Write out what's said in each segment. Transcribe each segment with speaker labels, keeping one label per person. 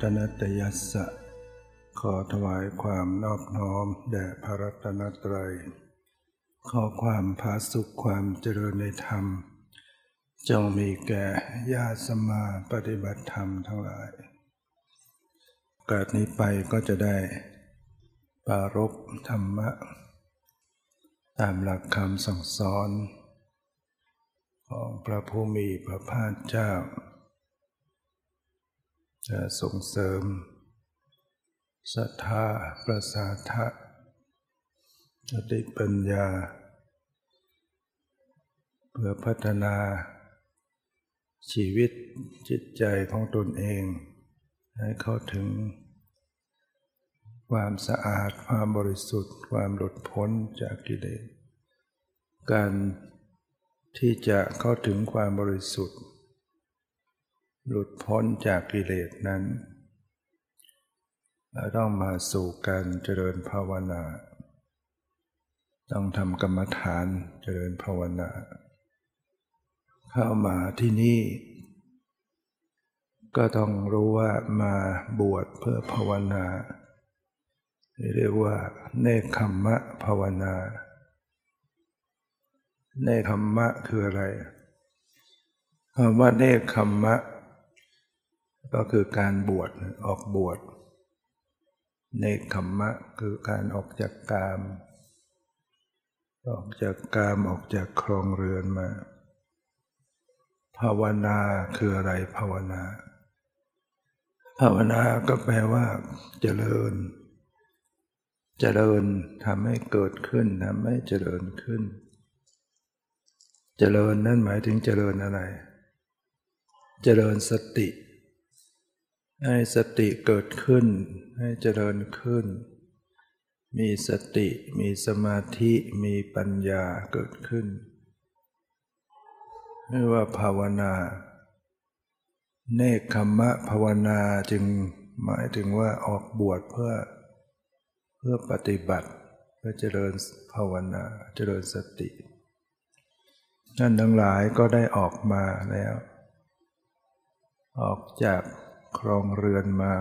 Speaker 1: ตรัตนตยัสสะ ขอถวายความนอบน้อมแด่พระรัตนตรัย ขอความผาสุขความเจริญในธรรม จงมีแก่ญาติสมาปฏิบัติธรรมทั้งหลาย กาดนี้ไปก็จะได้ ปารบธรรมะ ตามหลักคำสั่งสอน ของพระผู้มีพระภาคเจ้า จะส่งเสริมศรัทธาประสาทะสติปัญญา เพื่อพัฒนา ชีวิตจิตใจของตนเอง ให้เข้าถึง ความสะอาดความบริสุทธิ์ ความหลุดพ้นจากกิเลสการที่จะเข้าถึงความบริสุทธิ์ หลุดพ้นจากกิเลสนั้นเราต้องมาสู่การเจริญภาวนา ต้องทำกรรมฐานเจริญภาวนา เข้ามาที่นี่ ก็ต้องรู้ว่ามาบวชเพื่อภาวนา เรียกว่าเนคขมมะภาวนาเนคขมมะคืออะไรคำว่าเนคขมมะ ก็คือการบวชออกบวชเนขมมะคือการออกจากกาม ออกจากกามออกจากครองเรือนมา ภาวนาคืออะไรภาวนา ภาวนาก็แปลว่า เจริญ เจริญทำให้เกิดขึ้นทำให้เจริญขึ้น เจริญนั่นหมายถึงเจริญอะไร เจริญสติ ให้สติเกิดขึ้น ให้เจริญขึ้น มีสติมีสมาธิมีปัญญาเกิดขึ้นไม่ว่าภาวนา เนคขมะภาวนาจึงหมายถึงว่าออกบวชเพื่อเพื่อปฏิบัติเพื่อเจริญภาวนาเจริญสติท่านทั้งหลายก็ได้ออกมาแล้ว ออกจาก ครองเรือนมา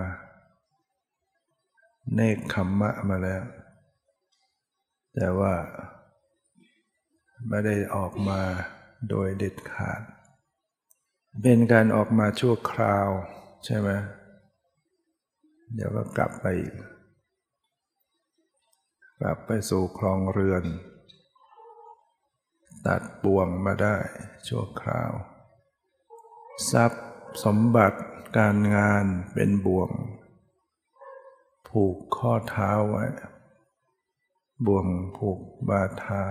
Speaker 1: เนคขมมะมาแล้ว แต่ว่า ไม่ได้ออกมาโดยเด็ดขาด เป็นการออกมาชั่วคราว ใช่ไหมเดี๋ยวก็กลับไปอีกกลับไปสู่ครองเรือน ตัดบ่วงมาได้ชั่วคราว ทรัพย์ สมบัติการงานเป็นบ่วง ผูกข้อเท้าไว้ บ่วงผูกบาทา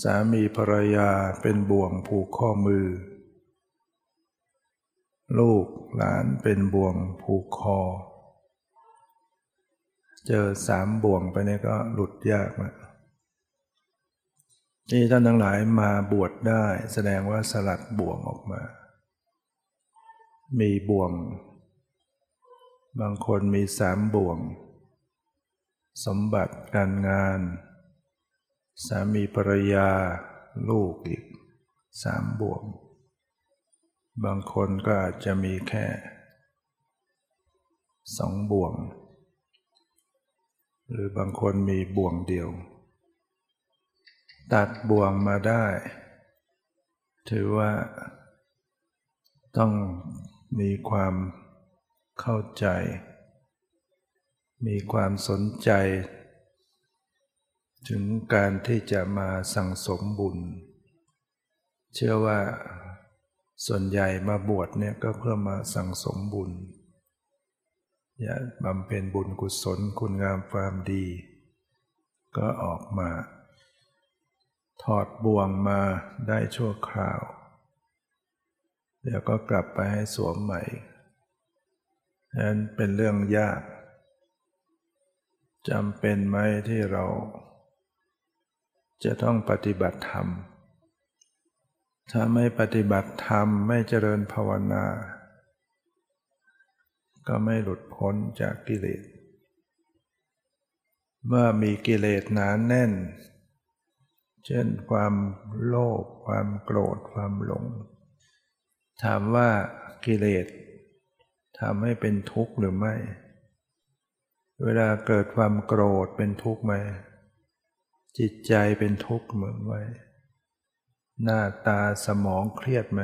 Speaker 1: สามีภรรยาเป็นบ่วงผูกข้อมือ ลูกหลานเป็นบ่วงผูกคอ เจอสามบ่วงไปนี่ก็หลุดยากนะที่ท่านทั้งหลายมาบวชได้แสดงว่าสลัดบ่วงออกมา มีบ่วง บางคนมีสามบ่วง สมบัติการงาน สามีภรรยาลูกอีกสามบ่วง บางคนก็อาจจะมีแค่สองบ่วง หรือบางคนมีบ่วงเดียว ตัดบ่วงมาได้ ถือว่าต้อง มีความเข้าใจ มีความสนใจ ถึงการที่จะมาสั่งสมบุญ เชื่อว่าส่วนใหญ่มาบวชเนี่ยก็เพื่อมาสั่งสมบุญอยากบำเพ็ญบุญกุศลคุณงามความดี ก็ออกมา ถอดบ่วงมาได้ชั่วคราว เดี๋ยวก็กลับไปให้สวมใหม่นั้นเป็นเรื่องยากจำเป็นไหมที่เรา จะต้องปฏิบัติธรรม ถ้าไม่ปฏิบัติธรรมไม่เจริญภาวนา ก็ไม่หลุดพ้นจากกิเลส เมื่อมีกิเลสหนานแน่น เช่นความโลภความโกรธความหลง ถามว่ากิเลสทำให้เป็นทุกข์หรือไม่ เวลาเกิดความโกรธเป็นทุกข์ไหม จิตใจเป็นทุกข์เหมือนไหมหน้าตาสมองเครียดไหม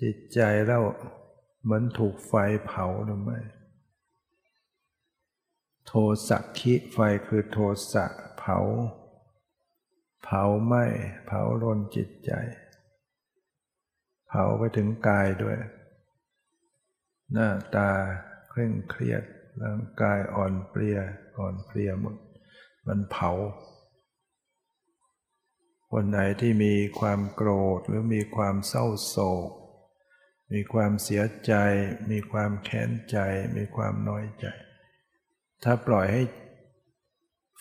Speaker 1: จิตใจเราเหมือนถูกไฟเผาหรือไม่ โทสักขิไฟคือโทสะเผา เผาไหมเผาลนจิตใจ ผาไปถึงกายด้วย หน้าตาเคร่งเครียดร่างกายอ่อนเปลียอ่อนเพลียหมด มันเผา คนไหนที่มีความโกรธหรือมีความเศร้าโศก มีความเสียใจ มีความแค้นใจ มีความน้อยใจ ถ้าปล่อยให้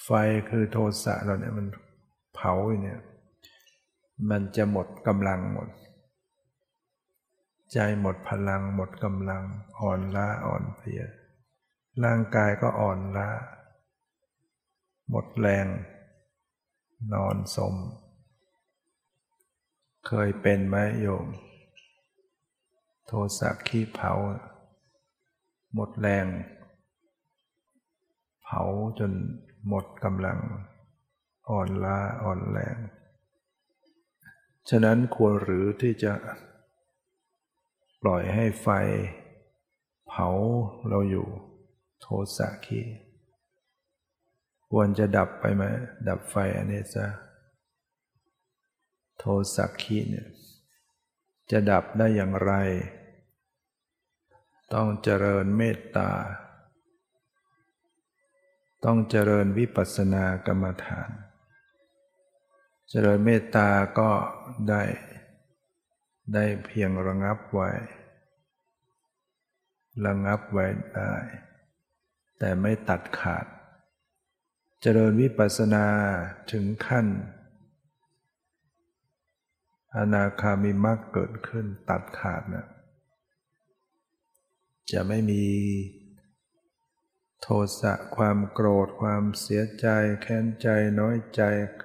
Speaker 1: ไฟคือโทสะเราเนี่ยมันเผาเนี่ย มันจะหมดกำลังหมด ใจหมดพลังหมดกำลังอ่อนล้าอ่อนเพลีย ร่างกายก็อ่อนล้า หมดแรง นอนสม เคยเป็นไหมโยม โทสะขี้เผา หมดแรง เผาจนหมดกำลัง อ่อนล้าอ่อนแรง ฉะนั้นควรหรือที่จะ ปล่อยให้ไฟ เผาเราอยู่โทสะขี้ควรจะดับไปไหมดับไฟอันนี้ซะโทสักขีเนี่ยจะดับได้อย่างไร ต้องเจริญเมตตา ต้องเจริญวิปัสสนากรรมฐาน เจริญเมตตาก็ได้ ได้เพียงระงับไว้ ระงับไว้ได้ แต่ไม่ตัดขาด เจริญวิปัสสนาถึงขั้น อนาคามีมรรคเกิดขึ้นตัดขาดนะจะไม่มี โทสะความโกรธความเสียใจ แค้นใจน้อยใจ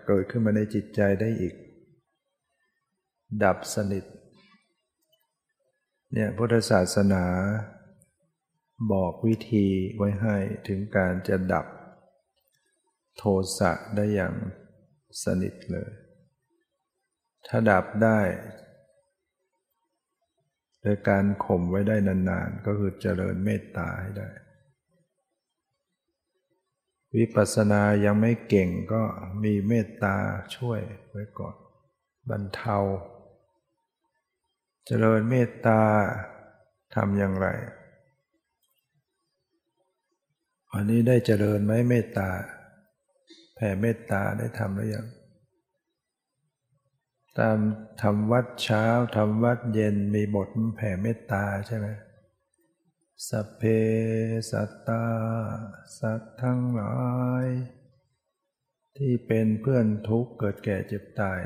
Speaker 1: เกิดขึ้นมาในจิตใจได้อีก ดับสนิท เนี่ยพุทธศาสนาบอกวิธีไว้ให้ถึงการจะดับโทสะได้อย่างสนิทเลย ถ้าดับได้ โดยการข่มไว้ได้นานๆ ก็คือเจริญเมตตาให้ได้ วิปัสสนายังไม่เก่งก็มีเมตตาช่วยไว้ก่อน บรรเทา เจริญเมตตาทำอย่างไร วันนี้ได้เจริญไหมเมตตา แผ่เมตตาได้ทำหรือยัง ตามทำวัดเช้าทำวัดเย็นมีบทแผ่เมตตาใช่ไหมสัพเพสัตตา สัตทั้งหลาย ที่เป็นเพื่อนทุกข์เกิดแก่เจ็บตาย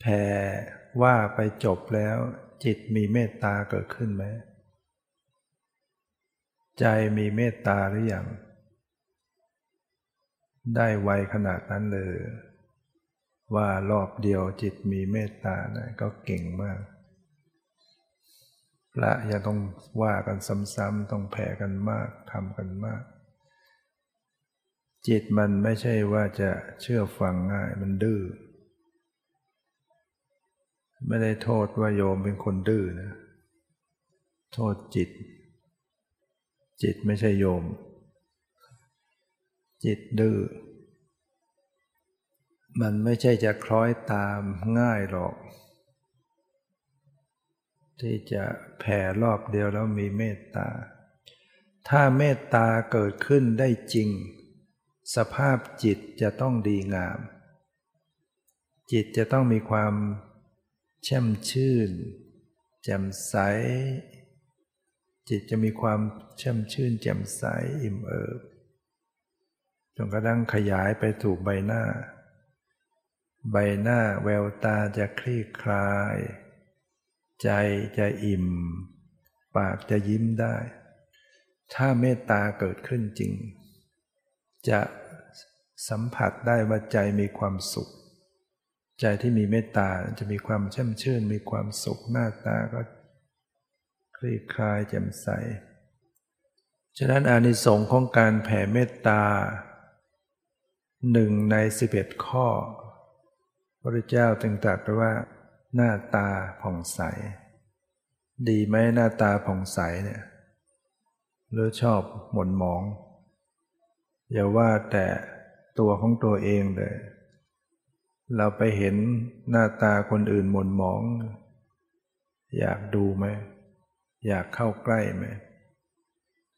Speaker 1: แผ่ ว่าไปจบแล้ว จิตมีเมตตาเกิดขึ้นไหมใจมีเมตตาหรืออยังได้ไวขนาดนั้นเลย ว่ารอบเดียวจิตมีเมตตาได้ก็เก่งมากพระอย่าต้องว่ากันซ้ำๆต้องแผ่กันมากทำกันมาก จิตมันไม่ใช่ว่าจะเชื่อฟังง่ายมันดื้อ ไม่ได้โทษว่าโยมเป็นคนดื้อนะ โทษจิต จิตไม่ใช่โยม จิตดื้อ มันไม่ใช่จะคล้อยตามง่ายหรอก ที่จะแผ่รอบเดียวแล้วมีเมตตา ถ้าเมตตาเกิดขึ้นได้จริง สภาพจิตจะต้องดีงาม จิตจะต้องมีความ แช่มชื่น แจ่มใส จิตจะมีความแช่มชื่น แจ่มใสอิ่มเอิบจนกระทั่งขยายไปถูกใบหน้า ใบหน้าแววตาจะคลี่คลาย ใจจะอิ่ม ปากจะยิ้มได้ ถ้าเมตตาเกิดขึ้นจริง จะสัมผัสได้ว่าใจมีความสุข ใจที่มีเมตตาจะมีความเช่มชื่น มีความสุขหน้าตาก็คลี่คลายแจ่มใส ฉะนั้นอานิสงส์ของการแผ่เมตตาหนึ่งในสิบเอ็ดข้อ พระเจ้าจึงตรัสว่าหน้าตาผ่องใส ดีไหมหน้าตาผ่องใสเนี่ยหรือชอบหม่นหมอง อย่าว่าแต่ตัวของตัวเองเลย เราไปเห็นหน้าตาคนอื่นหม่นหมอง อยากดูไหม อยากเข้าใกล้ไหม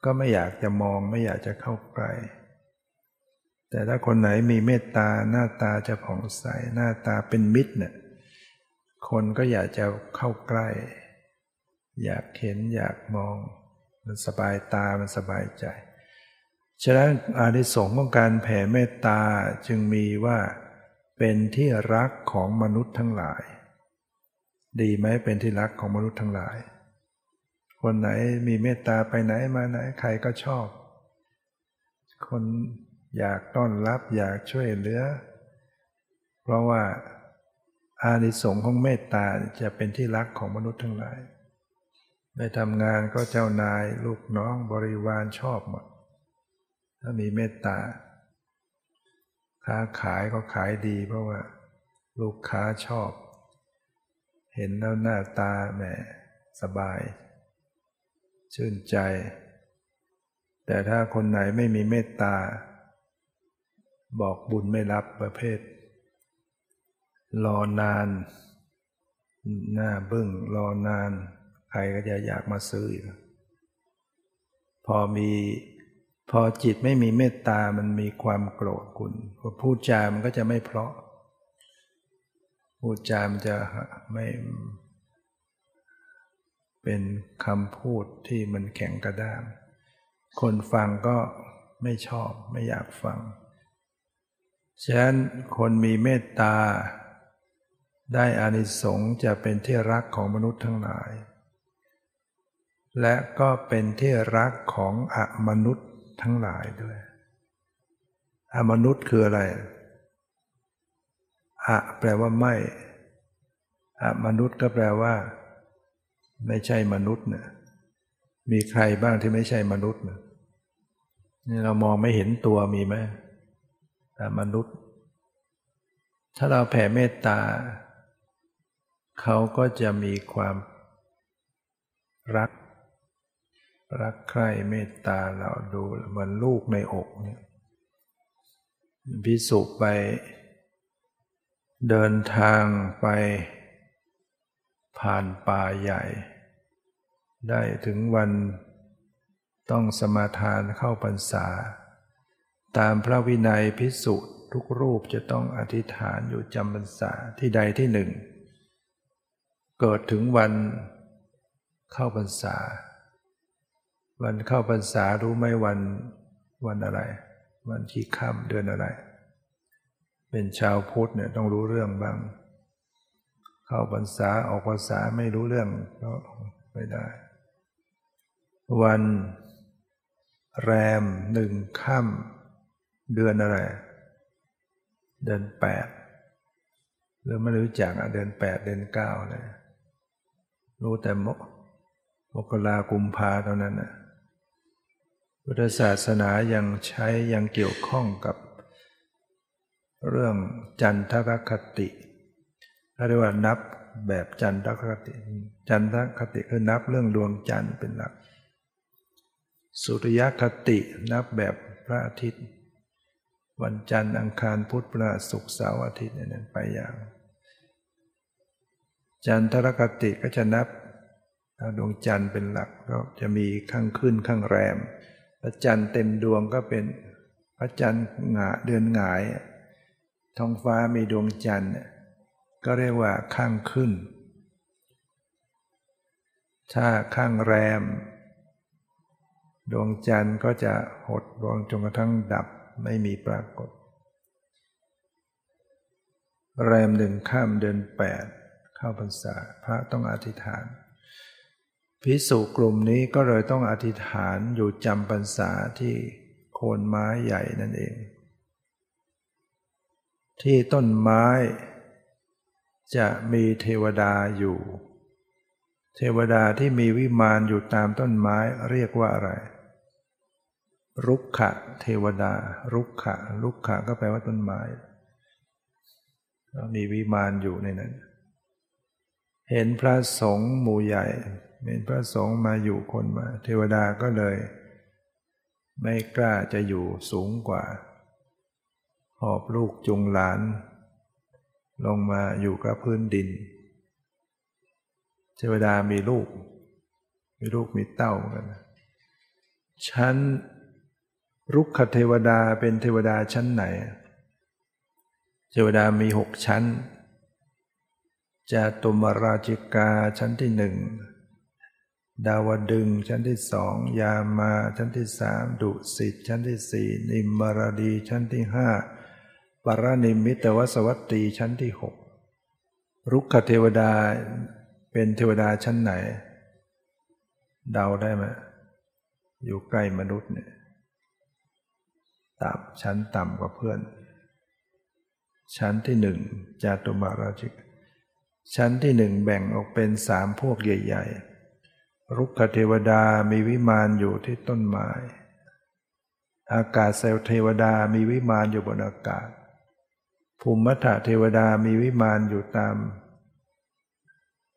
Speaker 1: ก็ไม่อยากจะมองไม่อยากจะเข้าใกล้ แต่ถ้าคนไหนมีเมตตาหน้าตาจะผ่องใสหน้าตาเป็นมิตรเนี่ยคนก็อยากจะเข้าใกล้ อยากเห็นอยากมอง มันสบายตามันสบายใจ ฉะนั้นอานิสงส์ของการแผ่เมตตาจึงมีว่า เป็นที่รักของมนุษย์ทั้งหลาย ดีไหมเป็นที่รักของมนุษย์ทั้งหลาย คนไหนมีเมตตาไปไหนมาไหนใครก็ชอบ คนอยากต้อนรับอยากช่วยเหลือ เพราะว่าอานิสงส์ของเมตตาจะเป็นที่รักของมนุษย์ทั้งหลายไปทำงานก็เจ้านายลูกน้องบริวารชอบหมด ถ้ามีเมตตา ค้าขายก็ขายดีเพราะว่า ลูกค้าชอบ เห็นแล้วหน้าตาแหมสบาย ชื่นใจ แต่ถ้าคนไหนไม่มีเมตตา บอกบุญไม่รับประเภท รอนาน หน้าบึ้งรอนาน ใครก็จะอยากมาซื้ออีกพอมี พอจิตไม่มีเมตตามันมีความโกรธคุณพอพูดจามันก็จะไม่เพราะ พูดจามันจะไม่เป็นคำพูดที่มันแข็งกระด้าง คนฟังก็ไม่ชอบไม่อยากฟัง ฉะนั้นคนมีเมตตา ได้อานิสงส์จะเป็นที่รักของมนุษย์ทั้งหลาย และก็เป็นที่รักของอมนุษย์ ทั้งหลายด้วยอมนุษย์คืออะไรอะแปลว่าไม่อะมนุษย์ก็แปลว่า ไม่ใช่มนุษย์เนี่ยมีใครบ้างที่ไม่ใช่มนุษย์เนี่ยนี่เรามองไม่เห็นตัวมีไหมอมนุษย์ ถ้าเราแผ่เมตตา เขาก็จะมีความรัก รักใคร่เมตตาเราดูเหมือนลูกในอกเนี่ยพิสุไป เดินทางไป ผ่านป่าใหญ่ ได้ถึงวันต้องสมาทานเข้าพรรษา ตามพระวินัยพิสุทุกรูปจะต้องอธิษฐานอยู่จำพรรษาที่ใดที่หนึ่ง เกิดถึงวันเข้าพรรษา วันเข้าพรรษารู้ไหมวันวันอะไร วันที่ค่ำเดือนอะไร เป็นชาวพุทธเนี่ยต้องรู้เรื่องบ้าง เข้าพรรษาออกพรรษาไม่รู้เรื่องก็ไม่ได้ วันแรมหนึ่งค่ำเดือนอะไร เดือนแปดหรือไม่รู้จักอะเดือนแปดเดือนเก้าเลยรู้แต่มกมกรากุมภาเท่านั้นน่ะ พุทธศาสนายังใช้ยังเกี่ยวข้องกับ เรื่องจันทรคติเรียกว่านับแบบจันทรคติ จันทรคติคือนับเรื่องดวงจันทร์เป็นหลัก สุริยคตินับแบบพระอาทิตย์ วันจันทร์อังคารพุธพฤหัสศุกร์เสาร์อาทิตย์นั้นไปอย่าง จันทรคติก็จะนับดวงจันทร์เป็นหลักก็จะมีข้างขึ้นข้างแรม พระจันทร์เต็มดวงก็เป็นพระจันทร์หงาเดือนหงาย ท้องฟ้ามีดวงจันทร์ก็เรียกว่าข้างขึ้น ถ้าข้างแรม ดวงจันทร์ก็จะหดดวงจนกระทั่งดับไม่มีปรากฏ แรมหนึ่งข้ามเดือนแปดเข้าพรรษาพระต้องอธิษฐาน พิสุกลุ่มนี้ก็เลยต้องอธิษฐานอยู่จำพรรษาที่โคนไม้ใหญ่นั่นเอง ที่ต้นไม้ จะมีเทวดาอยู่ เทวดาที่มีวิมานอยู่ตามต้นไม้เรียกว่าอะไร รุกขะเทวดา รุกขะรุกขะก็แปลว่าต้นไม้ มีวิมานอยู่ในนั้น เห็นพระสงฆ์หมู่ใหญ่ เห็นพระสงฆ์มาอยู่คนมา เทวดาก็เลย ไม่กล้าจะอยู่สูงกว่า หอบลูกจุงหลาน ลงมาอยู่กับพื้นดิน เทวดามีลูก มีลูกมีเต้ากันชั้นรุกขเทวดาเป็นเทวดาชั้นไหน เทวดามีหกชั้นจตุมราชิกาชั้นที่หนึ่ง ดาวดึงชั้นที่สองยามาชั้นที่สามดุสิตชั้นที่สี่นิมมารดีชั้นที่ห้าปารนิมิตวสวัตตีชั้นที่หกรุกขเทวดาเป็นเทวดาชั้นไหน เดาได้ไหมอยู่ใกล้มนุษย์เนี่ยต่ำชั้นต่ำกว่าเพื่อน ชั้นที่หนึ่งจาตุมาราชิก ชั้นที่หนึ่งแบ่งออกเป็นสามพวกใหญ่ ๆ รุกขเทวดามีวิมานอยู่ที่ต้นไม้ อากาศเซลเทวดามีวิมานอยู่บนอากาศ ภูมิมัทเทวดามีวิมานอยู่ตาม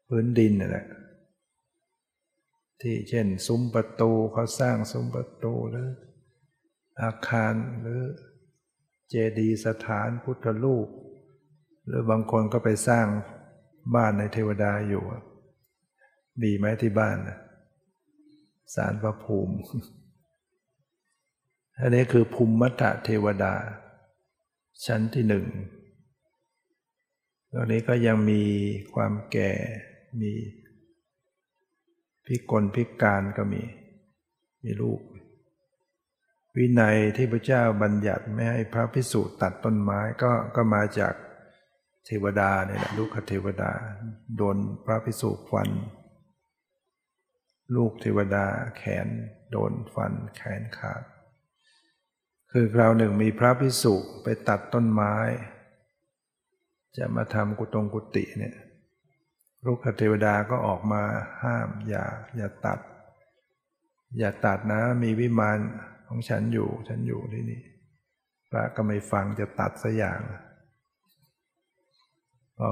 Speaker 1: พื้นดินนั่นแหละที่เช่น ซุ้มประตูเขาสร้างซุ้มประตูหรืออาคารหรือเจดีย์สถานพุทธรูป หรือบางคนก็ไปสร้างบ้านในเทวดาอยู่ มีไหมที่บ้าน สารพระภูมิ อันนี้คือภูมิมัตเทวดา ชั้นที่หนึ่งตอนนี้ก็ยังมีความแก่ มีพิกลพิการก็มี มีลูก วินัยที่พระเจ้าบัญญัติไม่ให้พระพิสุตัดต้นไม้ก็ก็มาจากเทวดาเนี่ยแหละลูกเทวดา โดนพระพิสุฟัน ลูกเทวดาแขนโดนฟันแขนขาด คือคราวหนึ่งมีพระพิสุไปตัดต้นไม้ จะมาทำกุตงกุติเนี่ยลูกเทวดาก็ออกมาห้ามอย่าอย่าตัด อย่าตัดนะมีวิมานของฉันอยู่ฉันอยู่ที่นี่พระก็ไม่ฟังจะตัดสัอย่างพอ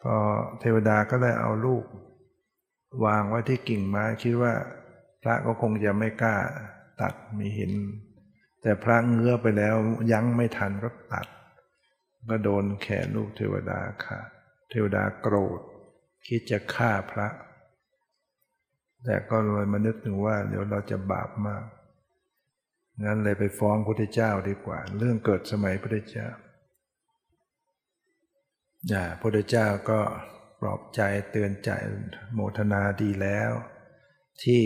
Speaker 1: พอเทวดาก็เลยเอาลูก วางไว้ที่กิ่งไม้คิดว่า พระก็คงจะไม่กล้า ตัดมีเห็นแต่พระเงื้อไปแล้วยั้งไม่ทันก็ตัด ก็โดนแขนลูกเทวดาค่ะ เทวดาโกรธ คิดจะฆ่าพระ แต่ก็เลยมานึกถึงว่า เดี๋ยวเราจะบาปมากงั้นเลยไปฟ้องพระเจ้าดีกว่า เรื่องเกิดสมัยพระเจ้าอย่าพระเจ้าก็ ปลอบใจเตือนใจโมทนาดีแล้ว ที่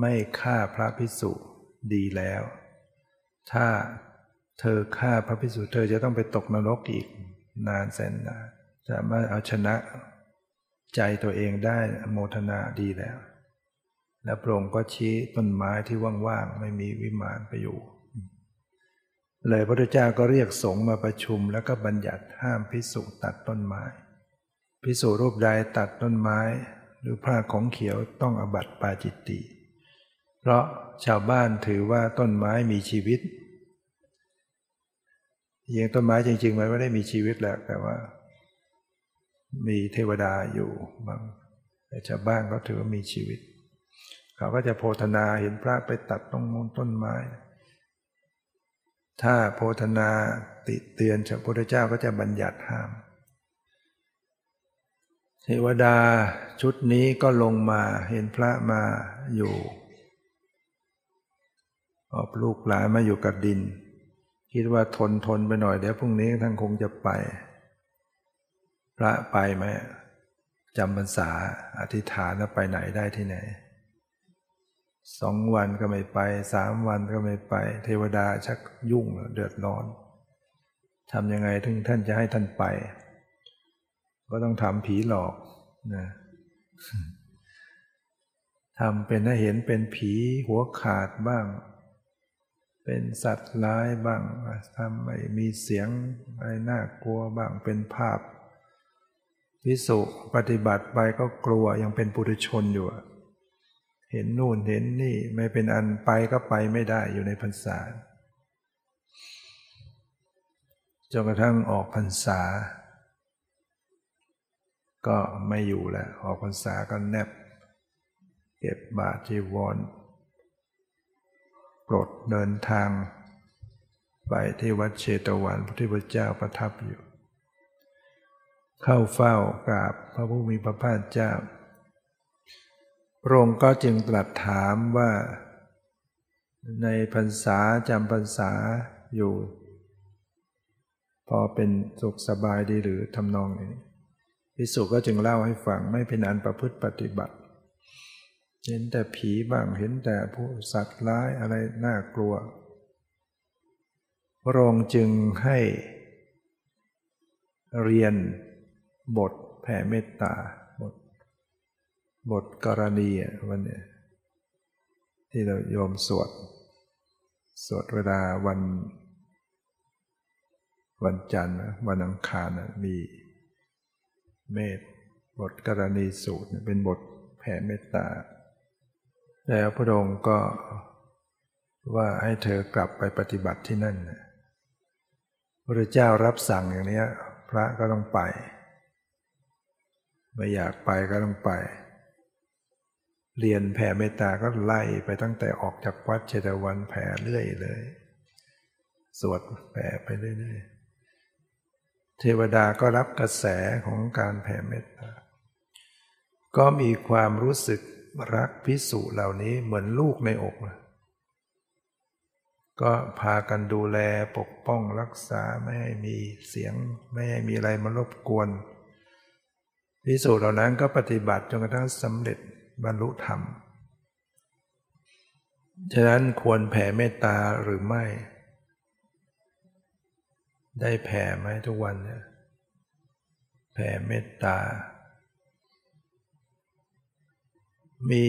Speaker 1: ไม่ฆ่าพระพิสุดีแล้ว ถ้าเธอฆ่าพระพิสุเธอจะต้องไปตกนรกอีกนานแสนนานจะมาเอาชนะใจตัวเองได้โมทนาดีแล้ว และพระองค์ก็ชี้ต้นไม้ที่ว่างๆ ไม่มีวิมานไปอยู่ เลยพระพุทธเจ้าก็เรียกสงฆ์มาประชุมแล้วก็บัญญัติห้ามพิสูจตัดต้นไม้ พิสูรูปใดตัดต้นไม้ หรือผ้าของเขียวต้องอบัติปาจิตติ เพราะชาวบ้านถือว่าต้นไม้มีชีวิตยังต้นไม้จริงๆมันไม่ได้มีชีวิตแหละแต่ว่า มีเทวดาอยู่บางแต่ชาวบ้านก็ถือว่ามีชีวิต เขาก็จะโพธนาเห็นพระไปตัดตรงมูลต้นไม้ ถ้าโพธนาติเตือนพระพุทธเจ้าก็จะบัญญัติห้าม เทวดาชุดนี้ก็ลงมาเห็นพระมาอยู่อบลูกหลานมาอยู่กับดิน คิดว่าทนทนไปหน่อยเดี๋ยวพรุ่งนี้ท่านคงจะไป พระไปไหมจำพรรษาอธิษฐานแล้วไปไหนได้ที่ไหน สองวันก็ไม่ไปสามวันก็ไม่ไป เทวดาชักยุ่งเดือดร้อนทำยังไงถึงท่านจะให้ท่านไป ก็ต้องทำผีหลอกนะทำเป็นให้เห็นเป็นผีหัวขาดบ้าง เป็นสัตว์ร้ายบ้างทำไมมีเสียงอะไรน่ากลัวบ้างเป็นภาพพิสุปฏิบัติไปก็กลัวยังเป็นปุถุชนอยู่ เห็นนู่นเห็นนี่ไม่เป็นอันไปก็ไปไม่ได้อยู่ในพรรษาจนกระทั่งออกพรรษา ก็ไม่อยู่แล้วออกพรรษาก็แนบ เก็บบาจีวรปลดเดินทาง ไปที่วัดเชตวันพระที่พุทธเจ้าประทับอยู่ เข้าเฝ้ากราบพระผู้มีพระภาคเจ้า พระองค์ก็จึงตรัสถามว่า ในพรรษาจำพรรษาอยู่ พอเป็นสุขสบายดีหรือทำนองนี้พิสุก็จึงเล่าให้ฟังไม่เป็นอันประพฤติปฏิบัติ เห็นแต่ผีบ้างเห็นแต่ผู้สัตว์ร้ายอะไรน่ากลัวพระองค์จึงให้เรียนบทแผ่เมตตา บทกรณีวันนี้ที่เราโยมสวด สวดเวลาวัน วันจันทร์วันอังคารมีเมตบทกรณีสูตรเป็นบทแผ่เมตตา แล้วพระองค์ก็ว่าให้เธอกลับไปปฏิบัติที่นั่นพระเจ้ารับสั่งอย่างนี้พระก็ต้องไป ไม่อยากไปก็ต้องไป เรียนแผ่เมตตาก็ไล่ไปตั้งแต่ออกจากวัดเชตวันแผ่เรื่อยเลย สวดแผ่ไปเรื่อยๆ เทวดาก็รับกระแสของการแผ่เมตตา ก็มีความรู้สึกรักพิสุเหล่านี้เหมือนลูกในอกก็พากันดูแลปกป้องรักษาไม่ให้มีเสียง ไม่ให้มีอะไรมารบกวนพิสุเหล่านั้นก็ปฏิบัติจนกระทั่งสำเร็จ บรรลุธรรม ฉะนั้นควรแผ่เมตตาหรือไม่ ได้แผ่ไหมทุกวันเนี่ยแผ่เมตตา มี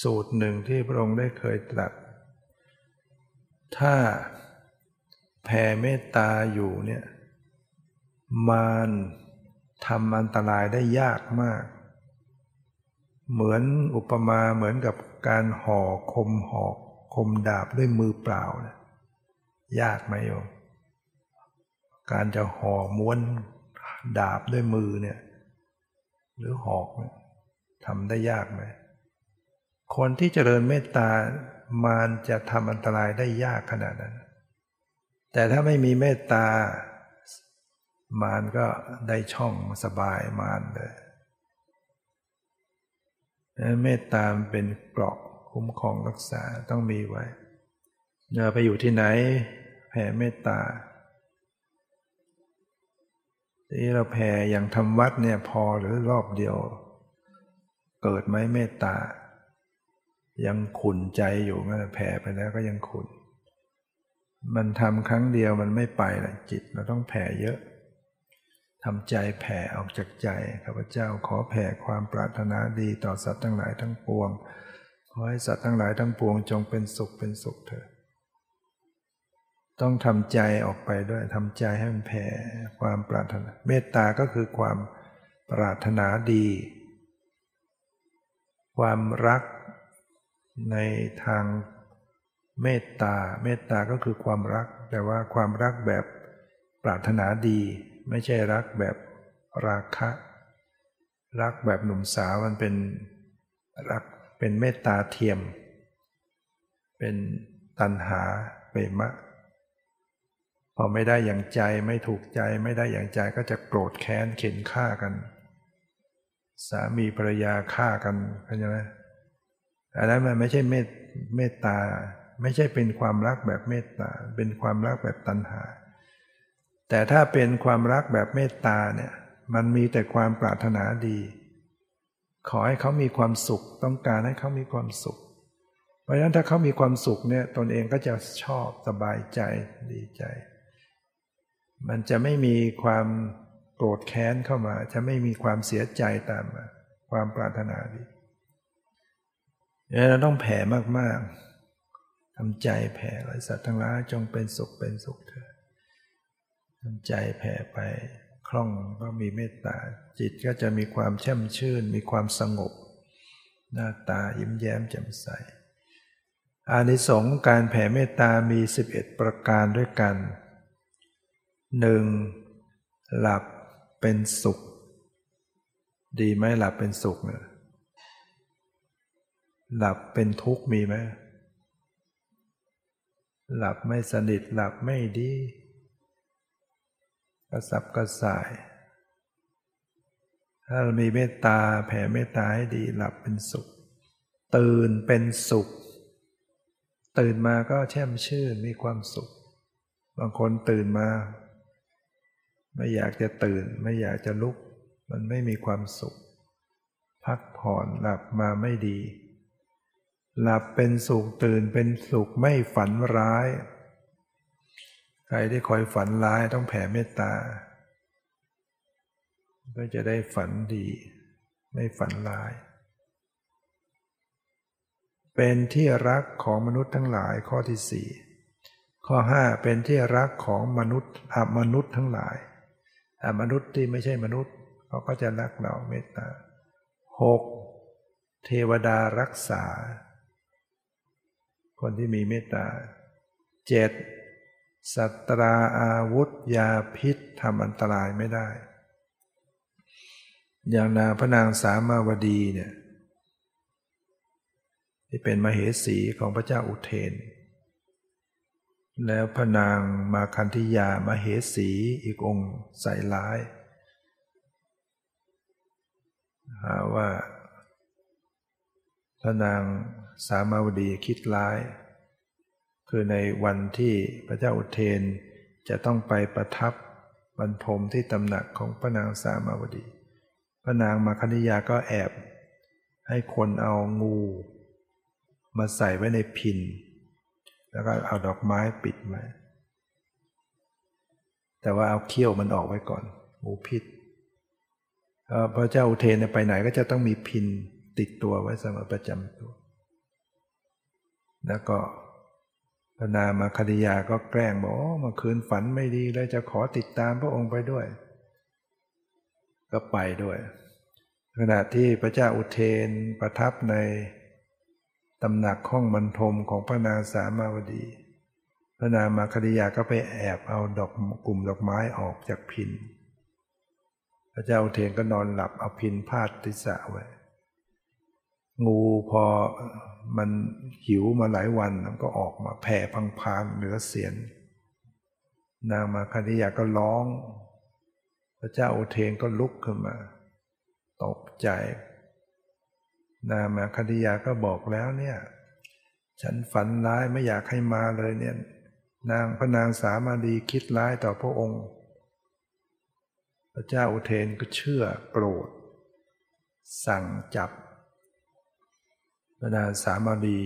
Speaker 1: สูตรหนึ่งที่พระองค์ได้เคยตรัส ถ้าแผ่เมตตาอยู่เนี่ย มารทำอันตรายได้ยากมาก เหมือนอุปมาเหมือนกับการห่อคมหอกคมดาบด้วยมือเปล่าเนี่ยยากไหมโยมการจะห่อม้วนดาบด้วยมือเนี่ย หรือหอกทำได้ยากไหมคนที่เจริญเมตตามารจะทำอันตรายได้ยากขนาดนั้น แต่ถ้าไม่มีเมตตามารก็ได้ช่องสบายมารเลย เมตตามเป็นเกราะคุ้มครองรักษาต้องมีไว้เนอไปอยู่ที่ไหนแผ่เมตตาที่เราแผ่อย่างทำวัดเนี่ยพอหรือรอบเดียว เกิดไหมเมตตา ยังขุนใจอยู่งั้นแผ่ไปแล้วก็ยังขุนมันทำครั้งเดียวมันไม่ไปละจิตเราต้องแผ่เยอะ ทำใจแผ่ออกจากใจข้าพเจ้าขอแผ่ความปรารถนาดีต่อสัตว์ทั้งหลายทั้งปวง ขอให้สัตว์ทั้งหลายทั้งปวงจงเป็นสุขเป็นสุขเถิดต้องทำใจออกไปด้วยทำใจให้มันแผ่ความปรารถนา เมตตาก็คือความปรารถนาดี ความรักในทางเมตตา เมตตาก็คือความรัก แต่ว่าความรักแบบปรารถนาดี ไม่ใช่รักแบบราคะ รักแบบหนุ่มสาวมันเป็นรักเป็นเมตตาเทียม เป็นตัณหาเปรมะ พอไม่ได้อย่างใจไม่ถูกใจไม่ได้อย่างใจก็จะโกรธแค้นเข็นฆ่ากัน สามีภรรยาฆ่ากันเข้าใจไหมอันนั้นมันไม่ใช่เมตเมตตา ไม่ใช่เป็นความรักแบบเมตตา เป็นความรักแบบตัณหา แต่ถ้าเป็นความรักแบบเมตตาเนี่ยมันมีแต่ความปรารถนาดี ขอให้เขามีความสุข ต้องการให้เขามีความสุข เพราะฉะนั้นถ้าเขามีความสุขเนี่ยตนเองก็จะชอบสบายใจดีใจ มันจะไม่มีความโกรธแค้นเข้ามา จะไม่มีความเสียใจตามมาความปรารถนาดีเราต้องแผ่มากๆทำใจแผ่ไว้สัตว์ทั้งหลายจงเป็นสุขเป็นสุขเถิด ใจแผ่ไปคล่องก็มีเมตตา จิตก็จะมีความแช่มชื่น มีความสงบ หน้าตายิ้มแย้มแจ่มใส อานิสงส์การแผ่เมตตามี 11 ประการด้วยกันหนึ่งหลับเป็นสุข ดีไหมหลับเป็นสุขเนี่ยหลับเป็นทุกข์มีไหมหลับไม่สนิทหลับไม่ดี กระสับกระส่าย ถ้าเรามีเมตตาแผ่เมตตาให้ดีหลับเป็นสุข ตื่นเป็นสุข ตื่นมาก็แช่มชื่นมีความสุข บางคนตื่นมา ไม่อยากจะตื่นไม่อยากจะลุก มันไม่มีความสุข พักผ่อนหลับมาไม่ดี หลับเป็นสุขตื่นเป็นสุขไม่ฝันร้าย ใครที่คอยฝันร้ายต้องแผ่เมตตา ก็จะได้ฝันดี ไม่ฝันร้าย เป็นที่รักของมนุษย์ทั้งหลายข้อที่สี่ข้อห้าเป็นที่รักของมนุษย์อมนุษย์ทั้งหลายอมนุษย์ที่ไม่ใช่มนุษย์เขาก็จะรักเราเมตตาหกเทวดารักษา คนที่มีเมตตาเจ็ด สัตราอาวุธ ยาพิษทำอันตรายไม่ได้ อย่างนาพระนางสามาวดีเนี่ยที่เป็นมเหสีของพระเจ้าอุเทน แล้วพระนางมาคันธิยามเหสีอีกองค์ใส่ร้ายหาว่าพระนางสามาวดีคิดร้าย คือในวันที่พระเจ้าอุเทนจะต้องไปประทับบรรทมที่ตำหนักของพระนางสามาวดี พระนางมาคณิยาก็แอบ ให้คนเอางู มาใส่ไว้ในพิน แล้วก็เอาดอกไม้ปิดไว้แต่ว่าเอาเขี้ยวมันออกไว้ก่อนงูพิษพระเจ้าอุเทนไปไหนก็จะต้องมีพินติดตัวไว้เสมอประจำตัว แล้วก็ พระนามาคดิยาก็แกล้งบอกเมื่อคืนฝันไม่ดีเลยจะขอติดตามพระองค์ไปด้วย ก็ไปด้วย ขณะที่พระเจ้าอุเทนประทับในตำหนักห้องบรรทมของพระนางสามาวดี พระนามาคดิยาก็ไปแอบเอาดอกกลุ่มดอกไม้ออกจากพิน พระเจ้าอุเทนก็นอนหลับเอาพินพาดติสะไว้ งูพอมันหิวมาหลายวันมันก็ออกมาแผ่พังพานเหนือเสียน นางมาคณิยาก็ร้อง พระเจ้าอุเทนก็ลุกขึ้นมา ตกใจ นางมาคณิยาก็บอกแล้วเนี่ย ฉันฝันร้ายไม่อยากให้มาเลยเนี่ย นางพระนางสามาดีคิดร้ายต่อพระองค์ พระเจ้าอุเทนก็เชื่อโกรธ สั่งจับ พระนางสามาดี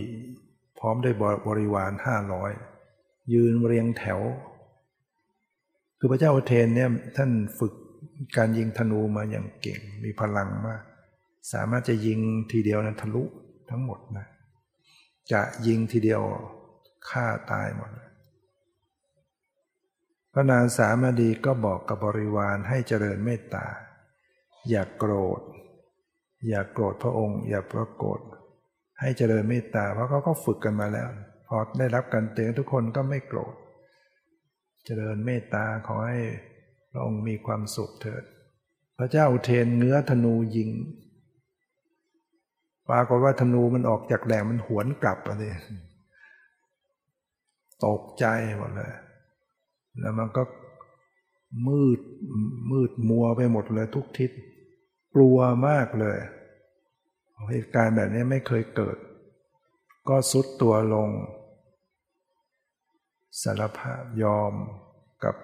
Speaker 1: พร้อมด้วยบริวารห้าร้อยยืนเรียงแถว คือพระเจ้าอุเทนเนี่ยท่านฝึกการยิงธนูมาอย่างเก่งมีพลังมาก สามารถจะยิงทีเดียวนั้นทะลุทั้งหมดนะจะยิงทีเดียวฆ่าตายหมดพระนางสามาดีก็บอกกับบริวารให้เจริญเมตตา อย่ากโกรธ อย่ากโกรธพระองค์ อย่าประโกรธ ให้เจริญเมตตาเพราะเขาก็ฝึกกันมาแล้ว พอได้รับการเตือนทุกคนก็ไม่โกรธ เจริญเมตตาขอให้พระองค์มีความสุขเถิด พระเจ้าอุเทนเงื้อธนูยิง ปรากฏว่าธนูมันออกจากแหลมมันหวนกลับอะเลยตกใจหมดเลย แล้วมันก็มืดมืดมัวไปหมดเลยทุกทิศ กลัวมากเลย เหตุการณ์แบบนี้ไม่เคยเกิด ก็สุดตัวลง สารภาพยอมกับ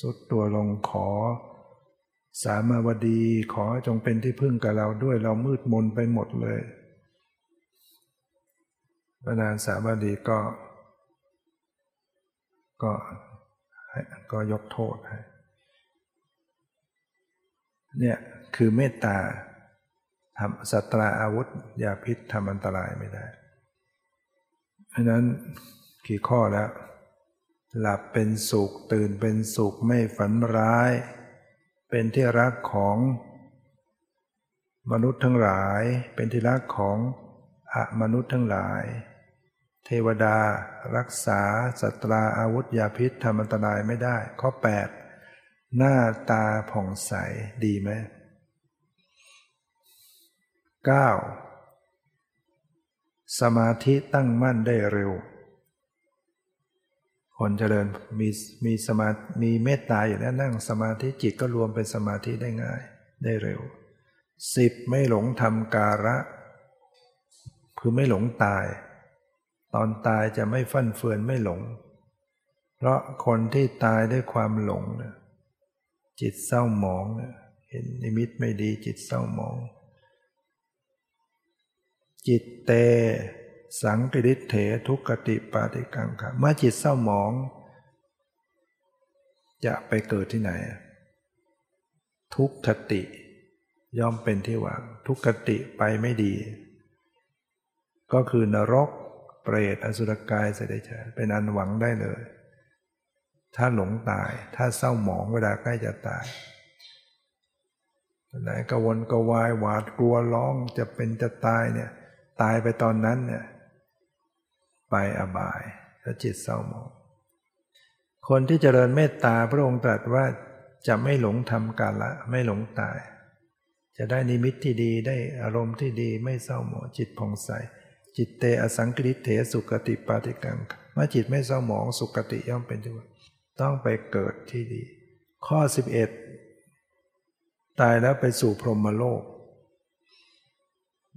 Speaker 1: สุดตัวลงขอ สามาวดีขอจงเป็นที่พึ่งกับเราด้วยเรามืดมนไปหมดเลยพระนางสามาวดีก็ ก็ก็ยกโทษให้เนี่ยคือเมตตา ทำสัตราอาวุธยาพิษทำอันตรายไม่ได้ เพราะนั้นกี่ข้อแล้ว หลับเป็นสุขตื่นเป็นสุขไม่ฝันร้าย เป็นที่รักของมนุษย์ทั้งหลาย เป็นที่รักของอมนุษย์ทั้งหลาย เทวดารักษาสัตราอาวุธยาพิษทำอันตรายไม่ได้ ข้อ 8 หน้าตาผ่องใสดีไหม 9. สมาธิตั้งมั่นได้เร็ว คนเจริญมีมีสมามีเมตตาอยู่แล้วนั่งสมาธิจิตก็รวมเป็นสมาธิได้ง่ายได้เร็วสิบไม่หลงทำการะ คือไม่หลงตาย ตอนตายจะไม่ฟั่นเฟือนไม่หลง เพราะคนที่ตายด้วยความหลงเนี่ยจิตเศร้าหมองเนี่ยเห็นนิมิตไม่ดีจิตเศร้าหมอง จิตเต สังกิริเถทุกติปาติกังค่ะเมื่อจิตเศร้าหมอง จะไปเกิดที่ไหน ทุกขติ ย่อมเป็นที่หวังทุกขติไปไม่ดี ก็คือนรกเปรตอสุรกายเสด็จเป็นอันหวังได้เลย ถ้าหลงตายถ้าเศร้าหมองเวลาใกล้จะตายไหนกวนกวายหวาดกลัวร้องจะเป็นจะตายเนี่ย ตายไปตอนนั้นเนี่ยไปอบายถ้าจิตเศร้าหมองคนที่เจริญเมตตาพระองค์ตรัสว่าจะไม่หลงทำกาละไม่หลงตาย จะได้นิมิตที่ดีได้อารมณ์ที่ดีไม่เศร้าหมองจิตผ่องใส จิตเตอสังกิริเถสุกติปาติกังเมื่อจิตไม่เศร้าหมองสุกติย่อมเป็นที่ว่าต้องไปเกิดที่ดี ข้อ 11 ตายแล้วไปสู่พรหมโลก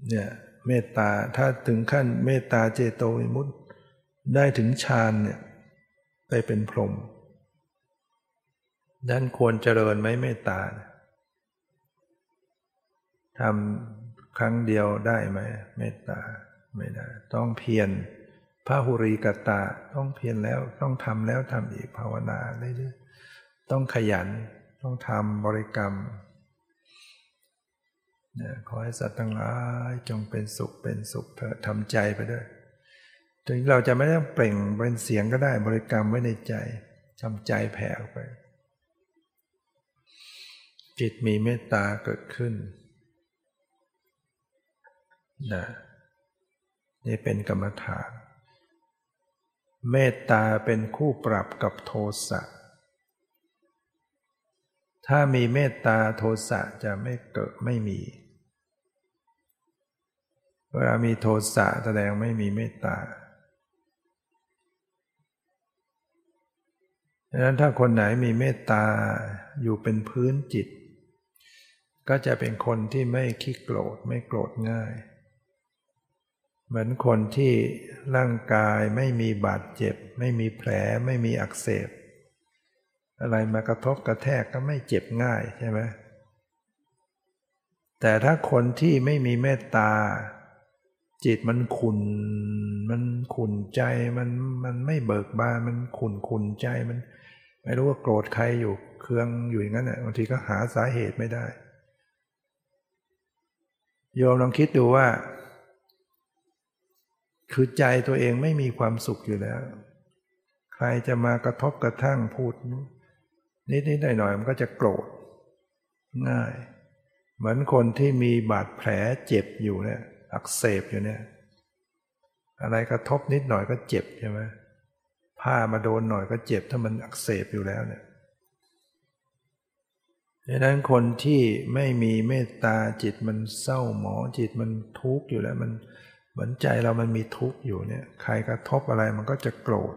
Speaker 1: เนี่ย เมตตาถ้าถึงขั้นเมตตาเจโตวิมุตติได้ถึงฌานเนี่ยไปเป็นพรหมดันควรเจริญไหมเมตตาทำครั้งเดียวได้ไหมเมตตาไม่ได้ ต้องเพียรพระหุรีกตาต้องเพียรแล้วต้องทำแล้วทำอีกภาวนาเรื่อยๆต้องขยันต้องทำบริกรรม ขอให้สัตว์ทั้งหลายจงเป็นสุขเป็นสุขเถอะทำใจไปด้วย ถึงเราจะไม่ต้องเปล่งเป็นเสียงก็ได้บริกรรมไว้ในใจทำใจแผ่ออกไป จิตมีเมตตาเกิดขึ้นนะนี่เป็นกรรมฐาน เมตตาเป็นคู่ปรับกับโทสะ ถ้ามีเมตตาโทสะจะไม่เกิดไม่มี เวลามีโทสะแสดงไม่มีเมตตาดังนั้นถ้าคนไหนมีเมตตาอยู่เป็นพื้นจิต ก็จะเป็นคนที่ไม่ขี้โกรธไม่โกรธง่าย เหมือนคนที่ร่างกายไม่มีบาดเจ็บ ไม่มีแผลไม่มีอักเสบ อะไรมากระทบกระแทกก็ไม่เจ็บง่ายใช่ไหมแต่ถ้าคนที่ไม่มีเมตตา จิตมันขุนมันขุนใจมันมันไม่เบิกบานมันขุนขุนใจมัน ไม่รู้ว่าโกรธใครอยู่เครื่องอยู่อย่างนั้นแหละบางทีก็หาสาเหตุไม่ได้ โยมลองคิดดูว่า คือใจตัวเองไม่มีความสุขอยู่แล้ว ใครจะมากระทบกระทั่งพูด นิดนิดหน่อยหน่อยมันก็จะโกรธง่าย เหมือนคนที่มีบาดแผลเจ็บอยู่เนี่ย อักเสบอยู่เนี่ย อะไรกระทบนิดหน่อยก็เจ็บใช่ไหมผ้ามาโดนหน่อยก็เจ็บถ้ามันอักเสบอยู่แล้วเนี่ยดังนั้นคนที่ไม่มีเมตตาจิตมันเศร้าหมองจิตมันทุกข์อยู่แล้วมันเหมือนใจเรามันมีทุกข์อยู่เนี่ย ใครกระทบอะไรมันก็จะโกรธ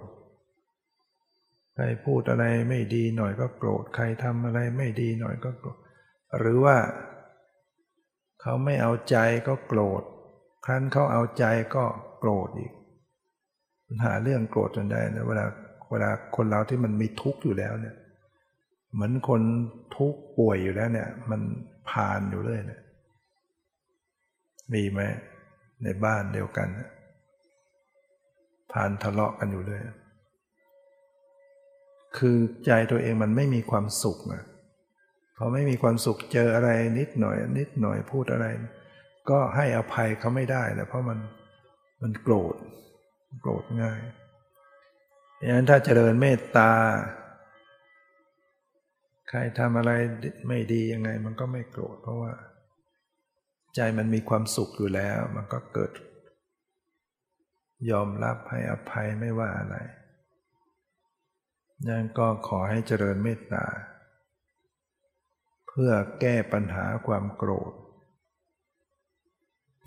Speaker 1: ใครพูดอะไรไม่ดีหน่อยก็โกรธใครทำอะไรไม่ดีหน่อยก็โกรธหรือว่า เขาไม่เอาใจก็โกรธ ครั้นเขาเอาใจก็โกรธอีกปัญหาเรื่องโกรธจนได้นะเวลาเวลาคนเราที่มันมีทุกข์อยู่แล้วเนี่ย เหมือนคนทุกข์ป่วยอยู่แล้วเนี่ย มันผ่านอยู่เลยเนี่ยมีไหมในบ้านเดียวกันผ่านทะเลาะกันอยู่เลย คือใจตัวเองมันไม่มีความสุขนะพอไม่มีความสุขเจออะไรนิดหน่อย นิดหน่อยพูดอะไร ก็ให้อภัยเขาไม่ได้นะเพราะมันมันโกรธโกรธง่ายดังนั้นถ้าเจริญเมตตา ใครทำอะไรไม่ดียังไง มันก็ไม่โกรธเพราะว่า ใจมันมีความสุขอยู่แล้ว มันก็เกิด ยอมรับให้อภัยไม่ว่าอะไรนั่นก็ขอให้เจริญเมตตา เพื่อแก้ปัญหาความโกรธ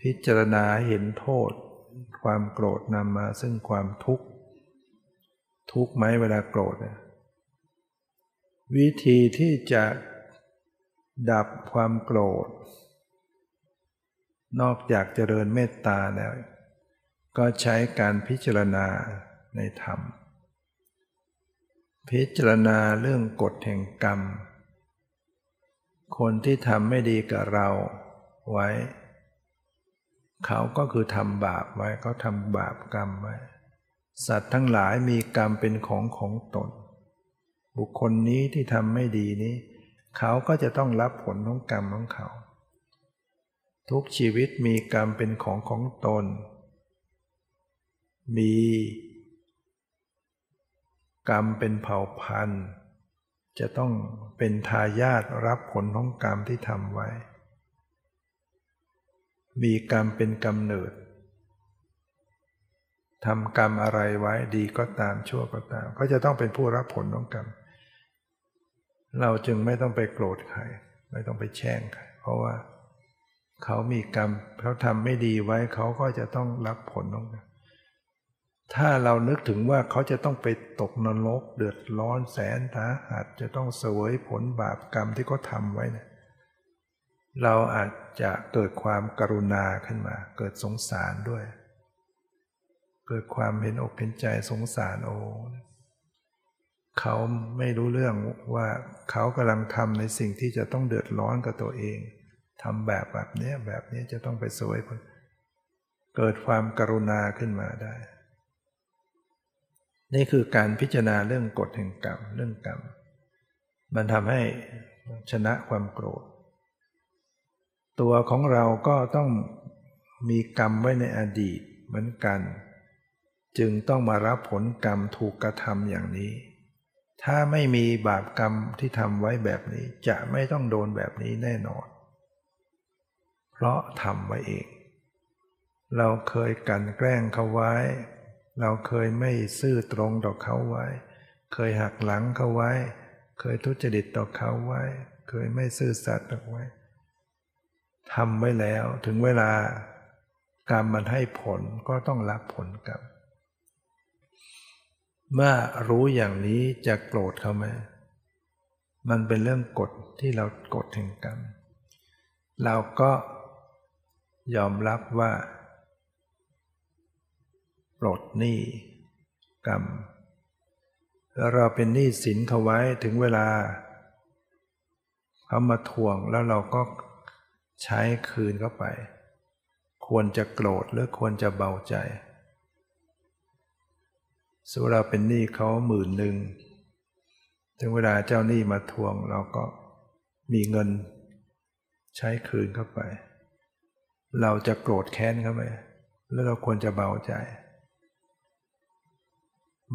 Speaker 1: พิจารณาเห็นโทษ ความโกรธนำมาซึ่งความทุกข์ ทุกข์ไหมเวลาโกรธเนี่ยวิธีที่จะดับความโกรธ นอกจากเจริญเมตตาแล้ว ก็ใช้การพิจารณาในธรรม พิจารณาเรื่องกฎแห่งกรรม คนที่ทำไม่ดีกับเราไว้ เขาก็คือทำบาปไว้เขาทำบาปกรรมไว้ สัตว์ทั้งหลายมีกรรมเป็นของของตน บุคคลนี้ที่ทำไม่ดีนี้ เขาก็จะต้องรับผลของกรรมของเขา ทุกชีวิตมีกรรมเป็นของของตน มี กรรมเป็นเผ่าพันธุ์ จะต้องเป็นทายาทรับผลของกรรมที่ทำไว้ มีกรรมเป็นกำเนิดทำกรรมอะไรไว้ดีก็ตามชั่วก็ตาม ก็จะต้องเป็นผู้รับผลของกรรม เราจึงไม่ต้องไปโกรธใคร ไม่ต้องไปแช่งใคร เพราะว่าเขามีกรรมเขาทำไม่ดีไว้เขาก็จะต้องรับผลของกันถ้าเรานึกถึงว่าเขาจะต้องไปตกนรกเดือดร้อนแสนสาหัสจะต้องเสวยผลบาปกรรมที่เขาทำไว้เนี่ย เราอาจจะเกิดความกรุณาขึ้นมา เกิดสงสารด้วย เกิดความเห็นอกเห็นใจสงสารโอ้เขาไม่รู้เรื่องว่าเขากำลังทำในสิ่งที่จะต้องเดือดร้อนกับตัวเองทำแบบแบบนี้แบบนี้จะต้องไปสวยเกิดความกรุณาขึ้นมาได้ นี่คือการพิจารณาเรื่องกฎแห่งกรรมเรื่องกรรม มันทำให้ชนะความโกรธ ตัวของเราก็ต้องมีกรรมไว้ในอดีตเหมือนกัน จึงต้องมารับผลกรรมถูกกระทำอย่างนี้ ถ้าไม่มีบาปกรรมที่ทำไว้แบบนี้จะไม่ต้องโดนแบบนี้แน่นอน เพราะทำไว้เอง เราเคยกันแกล้งเขาไว้ เราเคยไม่ซื่อตรงต่อเขาไว้ เคยหักหลังเขาไว้ เคยทุจริตต่อเขาไว้ เคยไม่ซื่อสัตย์ต่อไว้ ทำไว้แล้วถึงเวลากรรมมันให้ผลก็ต้องรับผลกรรมเมื่อรู้อย่างนี้จะโกรธเขาไหมมันเป็นเรื่องกฎที่เรากฎแห่งกรรม เราก็ยอมรับว่าปลดหนี้กรรมแล้วเราเป็นหนี้สินเขาไว้ถึงเวลาเขามาทวงแล้วเราก็ ใช้คืนเข้าไป ควรจะโกรธหรือควรจะเบาใจสมมติเราเป็นหนี้เขาหมื่นหนึ่งถึงเวลาเจ้าหนี้มาทวงเราก็มีเงิน ใช้คืนเข้าไป เราจะโกรธแค้นเขาไหมแล้วเราควรจะเบาใจ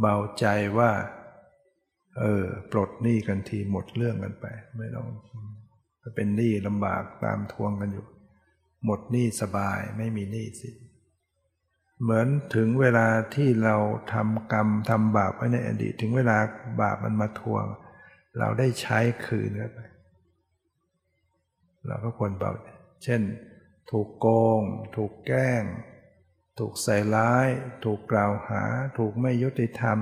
Speaker 1: เบาใจว่า เออ ปลดหนี้กันทีหมดเรื่องกันไป ไม่ต้อง เป็นหนี้ลำบากตามทวงกันอยู่ หมดหนี้สบายไม่มีหนี้สิเหมือนถึงเวลาที่เราทำกรรมทำบาปไว้ในอดีต ถึงเวลาบาปมันมาทวง เราได้ใช้คืนไปเราก็ควรเบาเช่น ถูกโกง ถูกแกล้ง ถูกใส่ร้าย ถูกกล่าวหา ถูกไม่ยุติธรรม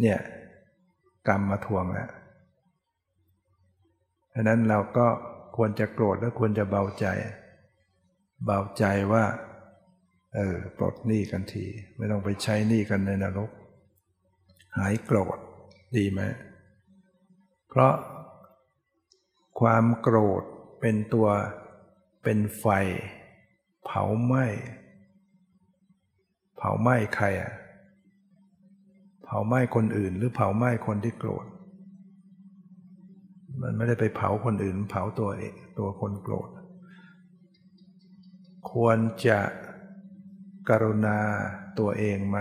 Speaker 1: เนี่ย กรรมมาทวงแล้ว เพราะนั้นเราก็ควรจะโกรธและควรจะเบาใจ เบาใจว่า เออปลดหนี้กันที ไม่ต้องไปใช้หนี้กันในนรก หายโกรธดีไหมเพราะความโกรธเป็นตัวเป็นไฟ เผาไหม้เผาไหม้ใครอะเผาไหม้คนอื่น หรือเผาไหม้คนที่โกรธ มันไม่ได้ไปเผาคนอื่น เผาตัวเองตัวคนโกรธ ควรจะกรุณาตัวเองไหม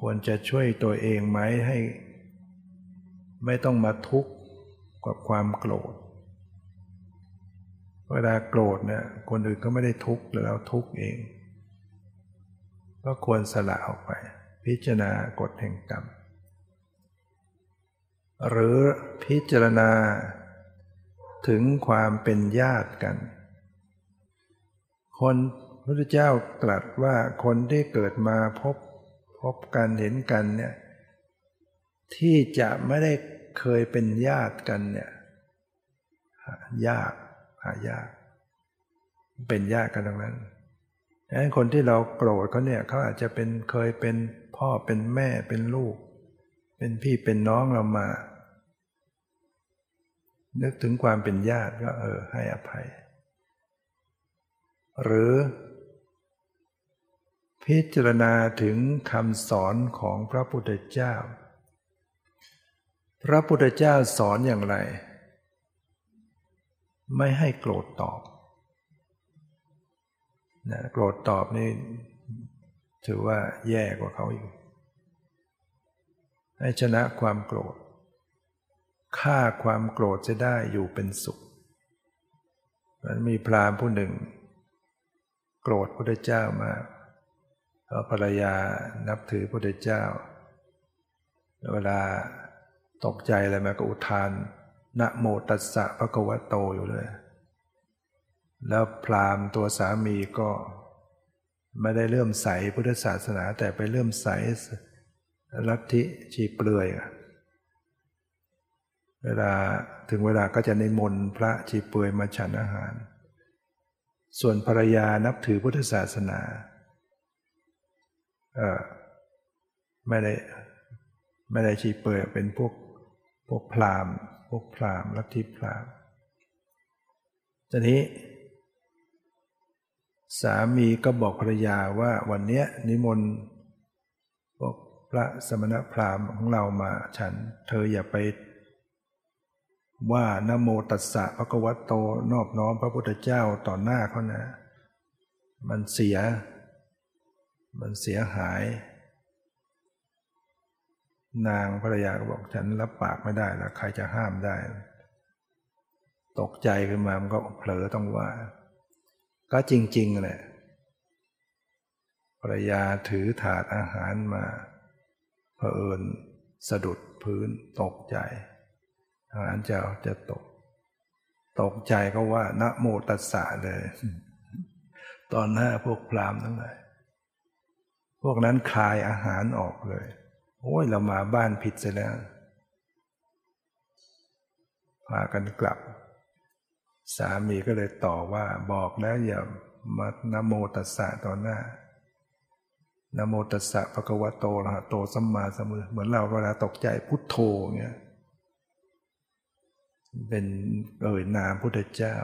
Speaker 1: ควรจะช่วยตัวเองไหมให้ ไม่ต้องมาทุกข์กับความโกรธ เวลาโกรธเนี่ยคนอื่นก็ไม่ได้ทุกข์แต่เราทุกข์เอง ก็ควรสละออกไป พิจารณากฎแห่งกรรม หรือพิจารณา ถึงความเป็นญาติกัน คนพระเจ้าตรัสว่าคนที่เกิดมาพบพบกันเห็นกันเนี่ยที่จะไม่ได้เคยเป็นญาติกันเนี่ยยากหายาก เป็นญาติกันตรงนั้นดังนั้นคนที่เราโกรธเขาเนี่ยเขาอาจจะเป็นเคยเป็นพ่อเป็นแม่เป็นลูก เป็นพี่เป็นน้องเรามา นึกถึงความเป็นญาติก็เออให้อภัย หรือพิจารณาถึงคำสอนของพระพุทธเจ้า พระพุทธเจ้าสอนอย่างไร ไม่ให้โกรธตอบนะโกรธตอบนี่ถือว่าแย่กว่าเขาอยู่ ให้ชนะความโกรธฆ่าความโกรธจะได้อยู่เป็นสุข มันมีพรามผู้หนึ่ง โกรธพระเจ้ามากเพราะภรรยานับถือพระเจ้า เวลาตกใจอะไรมาก็อุทานนะโมตัสสะพระกวะโตอยู่เลย แล้วพราหมณ์ตัวสามีก็ ไม่ได้เริ่มใสพุทธศาสนาแต่ไปเริ่มใส ลัทธิชีเปลือยเวลาถึงเวลาก็จะนิมนต์พระชีเปลือยมาฉันอาหาร ส่วนภรรยานับถือพุทธศาสนาเออไม่ได้ไม่ได้ชีเปลือยเป็นพวกพวกพราหมณ์ พวกพราหมณ์ลัทธิพราหมณ์ตอนนี้ สามีก็บอกภรรยาว่าวันเนี้ยนิมนต์พวก พระสมณพราหมณ์ของเรามาฉัน เธออย่าไปว่านโมตัสสะพระกวัตโตนอบน้อมพระพุทธเจ้าต่อหน้าเขานะ มันเสีย มันเสียหาย นางภรรยาก็บอกฉันรับปากไม่ได้แล้วใครจะห้ามได้ ตกใจขึ้นมามันก็เผลอต้องว่า ก็จริงๆแหละภรรยาถือถาดอาหารมา เผอิญสะดุดพื้นตกใจอาหารจะจะตก ตกใจก็ว่านะโมตัสสะเลย ตอนหน้าพวกพรามทั้งหลายพวกนั้นคลายอาหารออกเลย โอ้ยเรามาบ้านผิดเสียแล้ว พากันกลับ สามีก็เลยต่อว่าบอกแล้วอย่ามานโมตัสสะตอนหน้า นโมตัสสะภะคะวะโตระหะโตสัมมาสัมพุทธเหมือนเราเวลาตกใจพุทโธเงี้ยเป็นเอ่ยนามพุทธเจ้า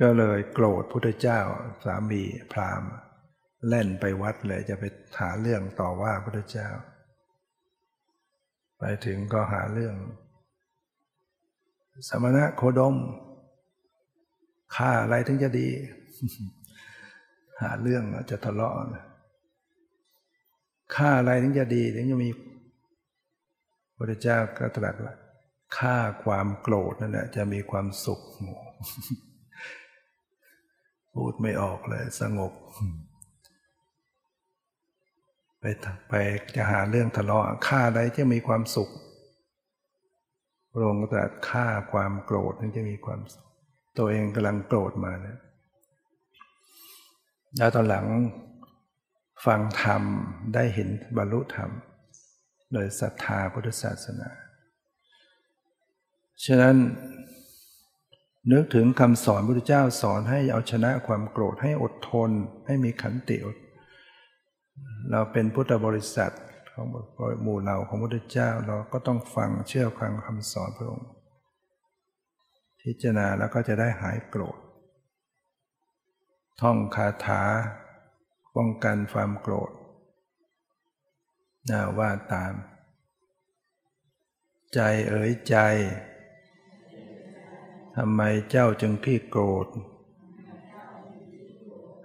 Speaker 1: ก็เลยโกรธพุทธเจ้า สามีพราหมณ์เล่นไปวัดเลยจะไปหาเรื่องต่อว่าพระเจ้า ไปถึงก็หาเรื่อง สมณะโคดมฆ่าอะไรถึงจะดี หาเรื่องจะทะเลาะ ฆ่าอะไรถึงจะดีถึงจะมีพระเจ้าก็ตรัสว่าฆ่าความโกรธนั่นแหละจะมีความสุขพูดไม่ออกเลย สงบ ไปไปจะหาเรื่องทะเลาะฆ่าใดที่มีความสุขพระองค์ตรัสฆ่าความโกรธถึงจะมีความสุข ตัวเองกำลังโกรธมาเนี่ยแล้วตอนหลัง ฟังธรรมได้เห็นบรรลุธรรม โดยศรัทธาพุทธศาสนา ฉะนั้น นึกถึงคำสอนพระพุทธเจ้าสอนให้เอาชนะความโกรธให้อดทน ให้มีขันติอด เราเป็นพุทธบริษัทของหมู่เหล่าของพระพุทธเจ้าเราก็ต้องฟังเชื่อฟังคำสอนพระองค์พิจารณาแล้วก็จะได้หายโกรธ ท่องคาถา ป้องกันความโกรธน่าว่าตาม ใจเอ๋ยใจทำไมเจ้าจึงขี้โกรธ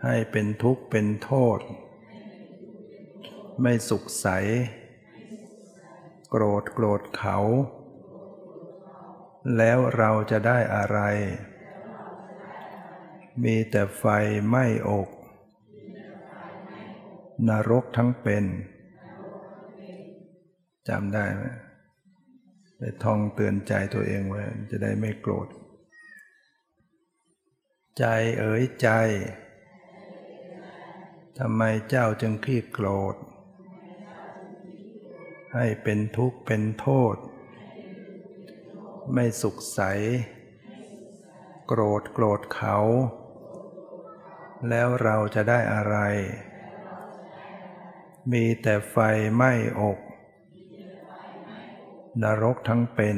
Speaker 1: ให้เป็นทุกข์เป็นโทษ ไม่สุขใส โกรธโกรธเขา แล้วเราจะได้อะไร มีแต่ไฟไหม้อก นรกทั้งเป็นจำได้ไหมไปท่องเตือนใจตัวเองไว้จะได้ไม่โกรธ ใจเอ๋ยใจทำไมเจ้าจึงขี้โกรธ ให้เป็นทุกข์เป็นโทษ ไม่สุขใส โกรธโกรธเขา แล้วเราจะได้อะไร มีแต่ไฟไหม้อก นรกทั้งเป็น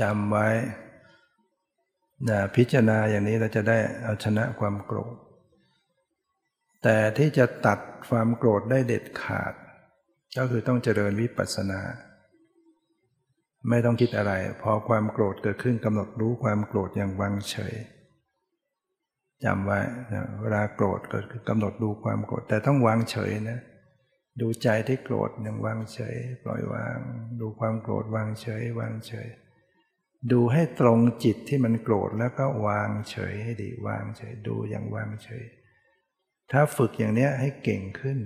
Speaker 1: จำไว้นะพิจารณาอย่างนี้เราจะได้เอาชนะความโกรธ แต่ที่จะตัดความโกรธได้เด็ดขาด ก็คือต้องเจริญวิปัสสนา ไม่ต้องคิดอะไร พอความโกรธเกิดขึ้นกำหนดรู้ความโกรธอย่างวางเฉย จำไว้นะเวลาโกรธกิดขึ้นกำหนดดูความโกรธแต่ต้องวางเฉยนะ ดูใจที่โกรธอย่างวางเฉย ปล่อยวาง ดูความโกรธวางเฉย วางเฉย ดูให้ตรงจิตที่มันโกรธแล้วก็วางเฉยให้ดีวางเฉย ดูอย่างวางเฉย ถ้าฝึกอย่างเนี้ยให้เก่งขึ้น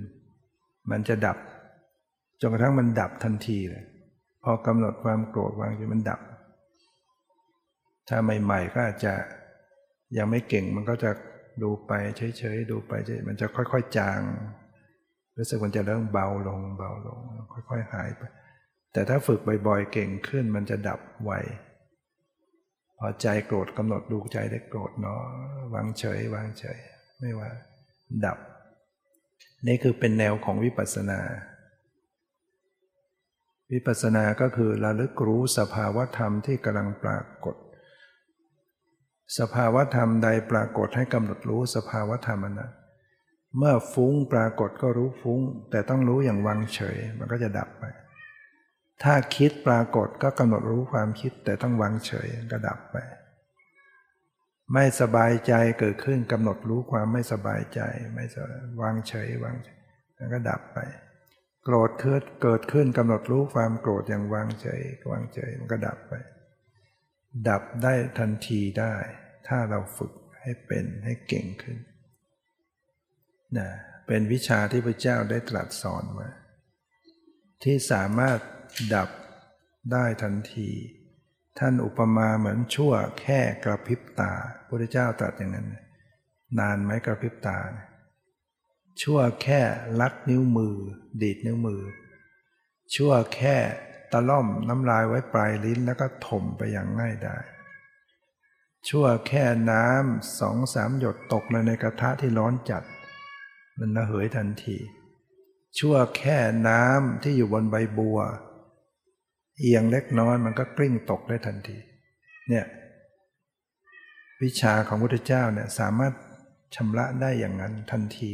Speaker 1: มันจะดับจนกระทั่งมันดับทันทีเลยพอกำหนดความโกรธวางอยู่มันดับ ถ้าใหม่ๆก็อาจจะ ยังไม่เก่งมันก็จะดูไปเฉยๆดูไปเฉยมันจะค่อย ๆ จางรู้สึกมันจะเริ่มเบาลงเบาลง ค่อย ๆ หายไป แต่ถ้าฝึกบ่อยๆ เก่งขึ้นมันจะดับไวพอใจโกรธกำหนดดูใจได้โกรธเนาะวางเฉย วางเฉย ไม่ว่า ดับ นี่คือเป็นแนวของวิปัสสนา วิปัสสนาก็คือระลึกรู้สภาวะธรรมที่กำลังปรากฏ สภาวธรรมใดปรากฏให้กำหนดรู้สภาวธรรมนั้นเมื่อฟุ้งปรากฏก็รู้ฟุ้ง แต่ต้องรู้อย่างวางเฉย มันก็จะดับไป ถ้าคิดปรากฏก็กำหนดรู้ความคิดแต่ต้องวางเฉยก็ดับไป ไม่สบายใจเกิดขึ้นกำหนดรู้ความไม่สบายใจ ไม่วางเฉยวางแล้วก็ดับไป โกรธเกิดเกิดขึ้นกำหนดรู้ความโกรธอย่างวางเฉยวางเฉยมันก็ดับไป ดับได้ทันทีได้ ถ้าเราฝึกให้เป็นให้เก่งขึ้นนะเป็นวิชาที่พระเจ้าได้ตรัสสอนมาที่สามารถดับได้ทันที ท่านอุปมาเหมือนชั่วแค่กระพริบตาพระเจ้าตรัสอย่างนั้น นานไหมกระพริบตา ชั่วแค่ลัดนิ้วมือ ดีดนิ้วมือ ชั่วแค่ ตะล่อมน้ำลายไว้ปลายลิ้นแล้วก็ถมไปอย่างง่ายได้ ชั่วแค่น้ำสองสามหยดตกลงในกระทะที่ร้อนจัด มันระเหยทันที ชั่วแค่น้ำที่อยู่บนใบบัว เอียงเล็กน้อยมันก็กลิ้งตกได้ทันที เนี่ยวิชาของพระพุทธเจ้าเนี่ยสามารถชำระได้อย่างนั้นทันที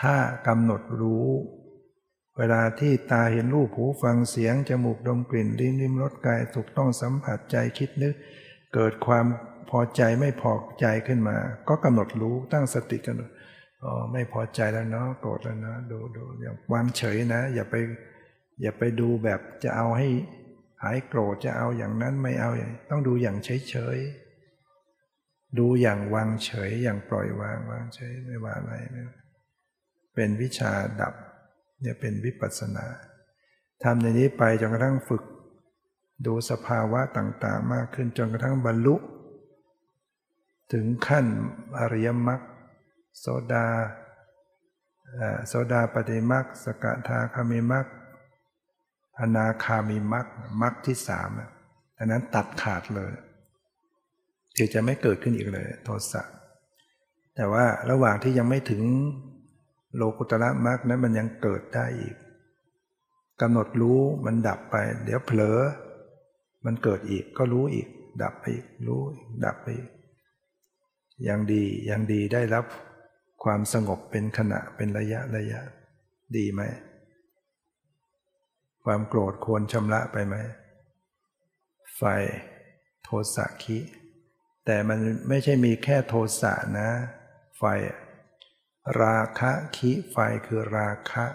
Speaker 1: ถ้ากำหนดรู้ เวลาที่ตาเห็นรูปหูฟังเสียง จมูกดมกลิ่นลิ้นลิ้มรสกายถูกต้องสัมผัสใจคิดนึก เกิดความพอใจไม่พอใจขึ้นมา ก็กำหนดรู้ตั้งสติกันอ๋อไม่พอใจแล้วเนาะโกรธแล้วเนาะดูดูอย่าวางเฉยนะ อย่าไป อย่าไปดูแบบจะเอาให้หายโกรธจะเอาอย่างนั้นไม่เอาอย่างต้องดูอย่างเฉยๆดูอย่างวางเฉยอย่างปล่อยวางวางเฉยไม่ว่าอะไรเป็นวิชาดับ เนี่ยเป็นวิปัสสนาทำในนี้ไปจนกระทั่งฝึก ดูสภาวะต่างๆ มากขึ้นจนกระทั่งบรรลุ ถึงขั้นอริยมรรคโสดาโสดาปฏิมรรคสกทาคามิมรรคอนาคามีมรรคมรรคที่สามอันนั้นตัดขาดเลยคือจะไม่เกิดขึ้นอีกเลย โทสะแต่ว่าระหว่างที่ยังไม่ถึง โลกุตระมรรคนั้นมันยังเกิดได้อีกกำหนดรู้มันดับไป เดี๋ยวเผลอ มันเกิดอีกก็รู้อีก ดับไปอีกรู้ดับไปอีกยังดียังดีได้รับความสงบเป็นขณะเป็นระยะระยะ ดีไหม ความโกรธควรชำระไปไหม ไฟ โทสะคิ แต่มันไม่ใช่มีแค่โทสะนะ ไฟ ราคะคิไฟคือราคะ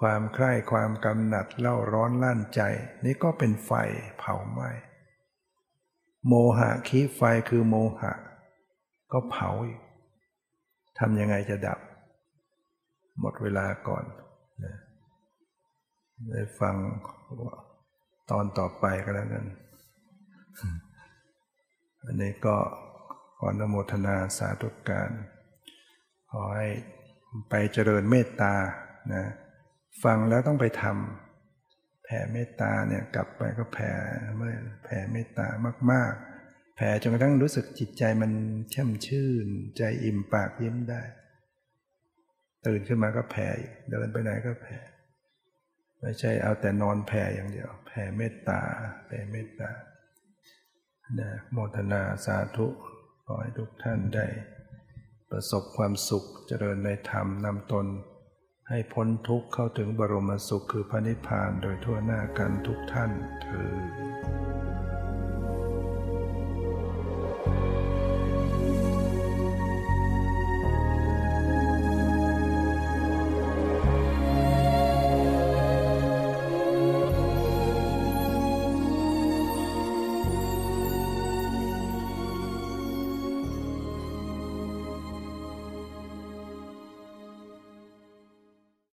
Speaker 1: ความใคร่ความกำหนัดเล่าร้อนลั่นใจ นี่ก็เป็นไฟเผาไหม้โมหะคีไฟคือโมหะ ก็เผาอีกทำยังไงจะดับ หมดเวลาก่อนได้ฟังตอนต่อไปก็แล้วกัน อันนี้ก็ขอนโมทนาสาธุการ ขอให้ไปเจริญเมตตานะฟังแล้วต้องไปทำแผ่เมตตาเนี่ยกลับไปก็แผ่เมื่อแผ่เมตตามาก ๆ แผ่จนกระทั่งรู้สึกจิตใจมันแช่มชื่น ใจอิ่มปากยิ้มได้ ตื่นขึ้นมาก็แผ่เดินไปไหนก็แผ่ไม่ใช่เอาแต่นอนแผ่อย่างเดียว แผ่เมตตาแผ่เมตตานะโมทนาสาธุขอให้ทุกท่านได้ ประสบความสุขเจริญในธรรมนำตน ให้พ้นทุกข์เข้าถึงบรมสุขคือพระนิพพานโดยทั่วหน้ากันทุกท่านเธอ